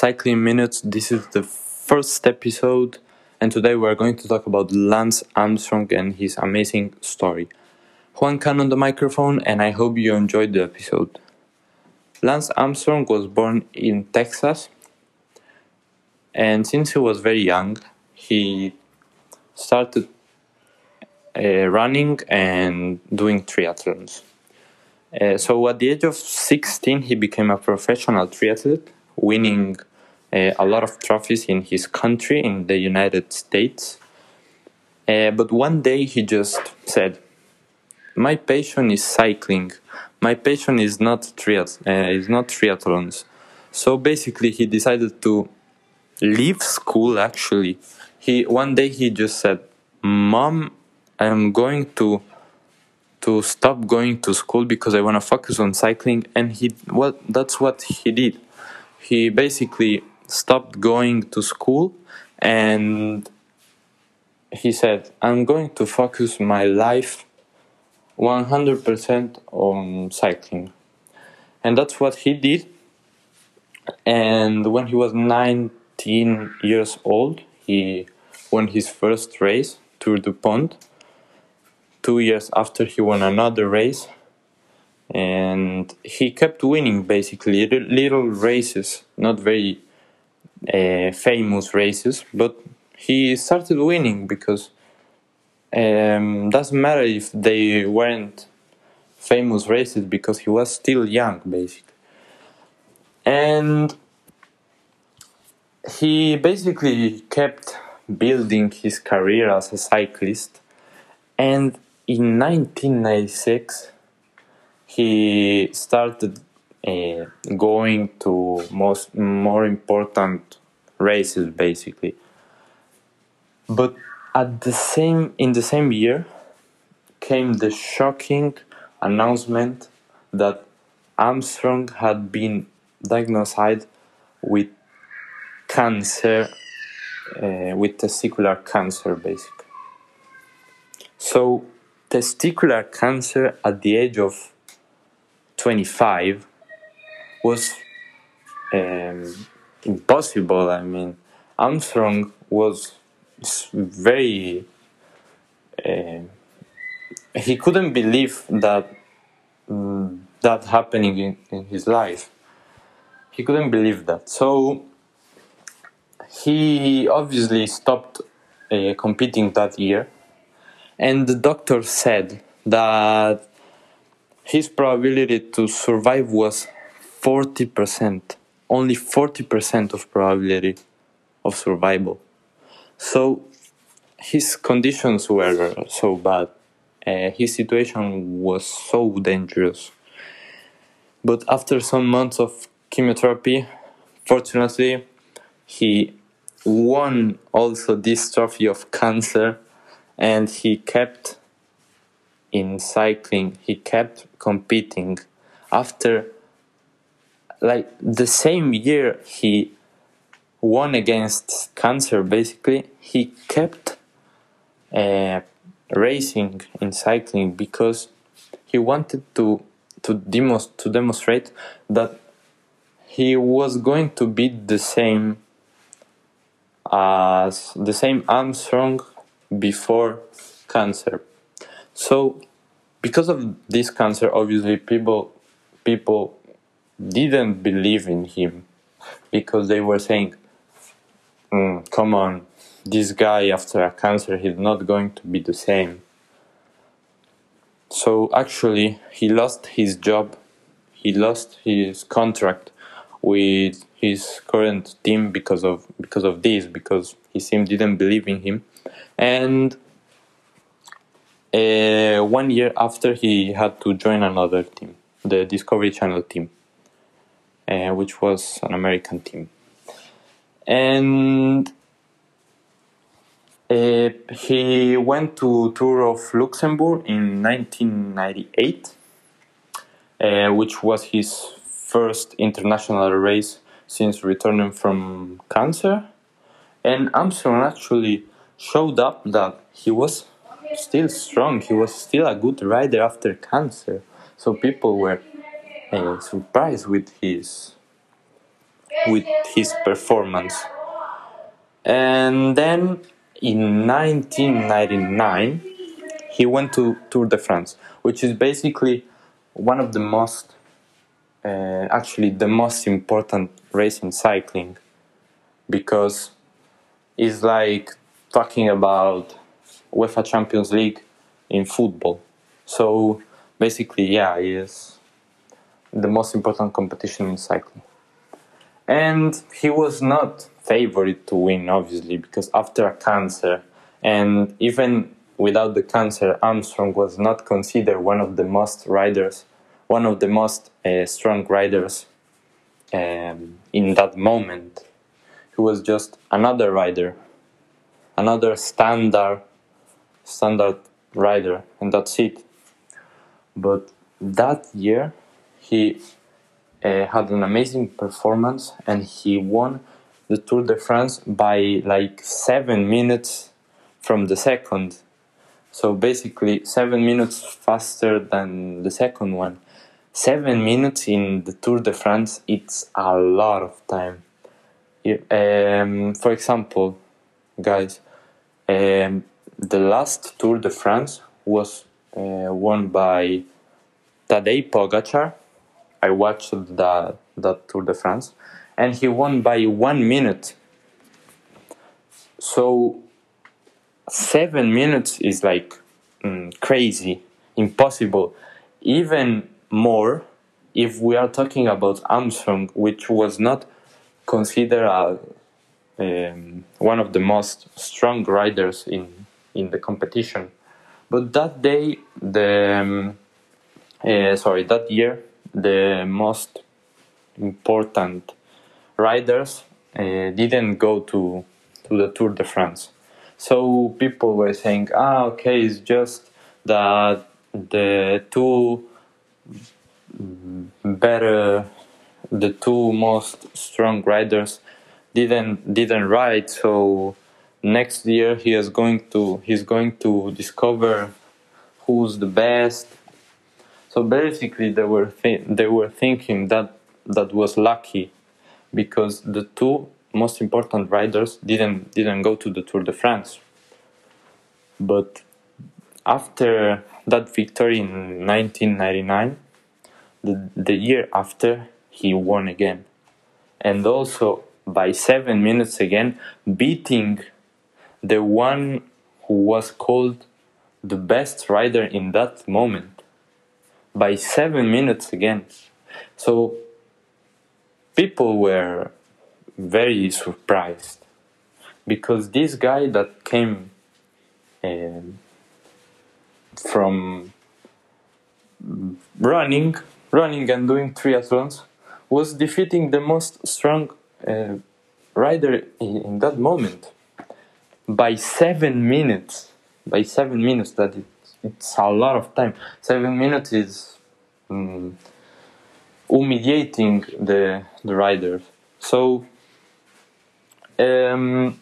Cycling Minutes. This is the first episode, and today we're going to talk about Lance Armstrong and his amazing story. Juan Can on the microphone, and I hope you enjoyed the episode. Lance Armstrong was born in Texas, and since he was very young, he started uh, running and doing triathlons. Uh, so at the age of 16, he became a professional triathlete, winning a lot of trophies in his country, in the United States. Uh, but one day he just said, "My passion is cycling. My passion is not triath- uh, is not triathlons." So basically, he decided to leave school. Actually, he one day he just said, "Mom, I'm going to." to stop going to school because I want to focus on cycling and he well that's what he did he basically stopped going to school and he said I'm going to focus my life 100% on cycling. And that's what he did. And when he was 19 years old he won his first race Tour du Pont. Two years after he won another race. And he kept winning basically little races not very uh, famous races but he started winning because um, doesn't matter if they weren't famous races because he was still young basically. And he basically kept building his career as a cyclist. And in 1996 he started uh, going to most more important races basically. But at the same in the same year came the shocking announcement that Armstrong had been diagnosed with cancer uh, with testicular cancer basically. So testicular cancer at the age of 25 was um, impossible. I mean, Armstrong was very. Uh, he couldn't believe that um, that happening in, in his life. He couldn't believe that. So he obviously stopped uh, competing that year and the doctor said that his probability to survive was 40%, only 40% of probability of survival. So his conditions were so bad, uh, his situation was so dangerous. But after some months of chemotherapy, fortunately, he won also this trophy of cancer and he kept in cycling he kept competing after like the same year he won against cancer basically he kept uh, racing in cycling because he wanted to to, demos- to demonstrate that he was going to be the same as the same Armstrong before cancer. So, because of this cancer, obviously people people didn't believe in him because they were saying, mm, "Come on, this guy after a cancer, he's not going to be the same." So actually, he lost his job. He lost his contract with his current team because of because of this because his team didn't believe in him and uh, one year after he had to join another team the discovery channel team uh, which was an american team and uh, he went to tour of luxembourg in 1998 uh, which was his first international race since returning from cancer and armstrong actually showed up that he was still strong. He was still a good rider after cancer. So people were uh, surprised with his with his performance. And then in 1999, he went to Tour de France, which is basically one of the most, uh, actually, the most important race in cycling because it's like talking about UEFA Champions League in football. So basically, yeah, is the most important competition in cycling. And he was not favorite to win, obviously, because after a cancer, and even without the cancer, Armstrong was not considered one of the most riders, one of the most uh, strong riders um, in that moment. He was just another rider, another standard, standard rider, and that's it. But that year, he uh, had an amazing performance and he won the Tour de France by like seven minutes from the second. So basically, seven minutes faster than the second one. Seven minutes in the Tour de France, it's a lot of time. Um, for example, guys, um, the last Tour de France was uh, won by Tadej Pogacar. I watched the that Tour de France, and he won by one minute. So seven minutes is like mm, crazy, impossible. Even more if we are talking about Armstrong, which was not considered a, um, one of the most strong riders in in the competition. But that day, the um, uh, sorry, that year, the most important riders uh, didn't go to to the Tour de France. So people were saying, ah, okay, it's just that the two better, the two most strong riders didn't didn't ride. So next year he is going to he's going to discover who's the best. So basically, they were th- they were thinking that that was lucky because the two most important riders didn't didn't go to the Tour de France. But after that victory in 1999, the, the year after he won again, and also by seven minutes again, beating the one who was called the best rider in that moment by seven minutes again. So people were very surprised because this guy that came uh, from running, running and doing triathlons was defeating the most strong uh, rider in, in, that moment by seven minutes. By seven minutes, that it, it's a lot of time. Seven minutes is um, humiliating the the rider. So um,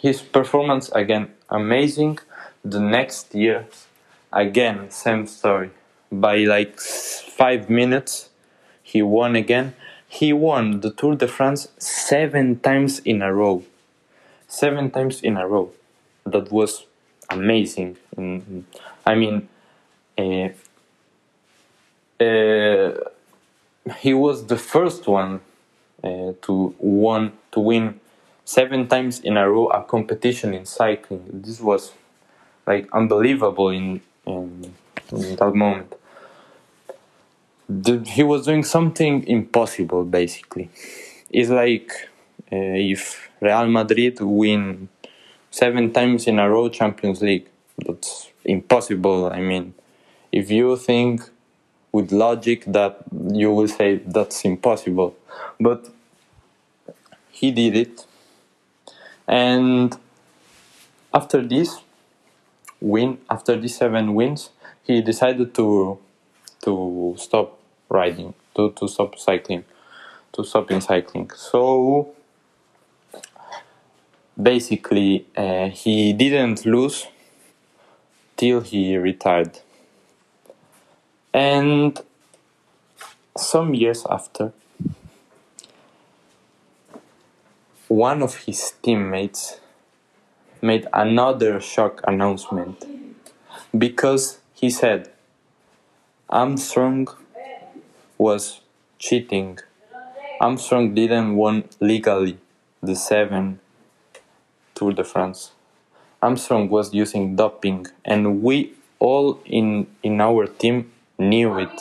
his performance again amazing. The next year, again same story. By like five minutes, he won again. He won the Tour de France seven times in a row. Seven times in a row. That was amazing. I mean, uh, uh, he was the first one uh, to won to win seven times in a row a competition in cycling. This was like unbelievable in in, in that moment. The, he was doing something impossible, basically. It's like uh, if Real Madrid win seven times in a row Champions League. That's impossible. I mean, if you think with logic that you will say that's impossible, but he did it and after this win, after these seven wins, he decided to to stop riding, to, to stop cycling, to stop in cycling. So basically, uh, he didn't lose till he retired. And some years after, one of his teammates made another shock announcement because he said Armstrong was cheating. Armstrong didn't win legally the seven Tour de France. Armstrong was using doping, and we all in in our team knew it.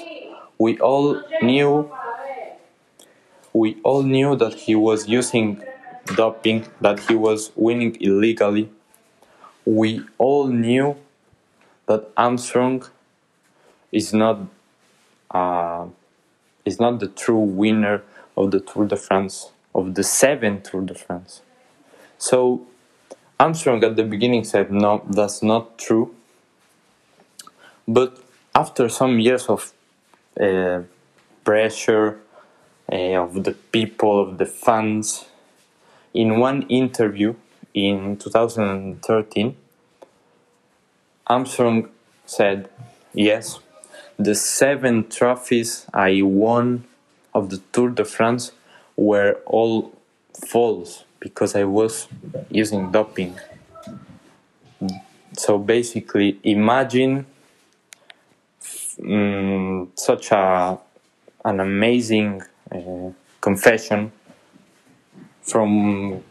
We all knew we all knew that he was using doping, that he was winning illegally. We all knew that Armstrong is not uh, is not the true winner of the Tour de France of the seven Tour de France. So Armstrong at the beginning said no, that's not true. But after some years of uh, pressure uh, of the people, of the fans, in one interview in 2013, Armstrong said, Yes, the seven trophies I won of the Tour de France were all false because I was using doping. So basically, imagine mm, such a an amazing uh, confession from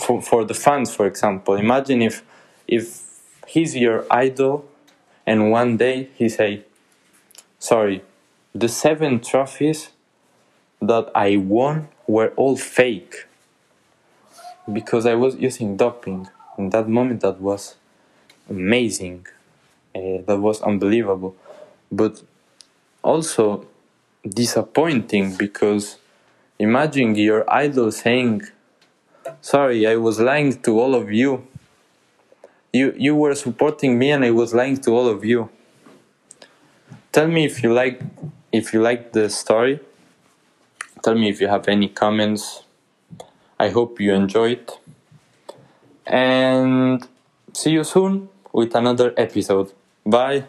for, for the fans, for example. Imagine if if he's your idol, and one day he say, "Sorry, the seven trophies that I won were all fake because I was using doping." In that moment, that was amazing. Uh, that was unbelievable, but also disappointing because imagine your idol saying, "Sorry, I was lying to all of you." You you were supporting me, and I was lying to all of you. Tell me if you like if you like the story. Tell me if you have any comments. I hope you enjoyed. And see you soon with another episode. Bye.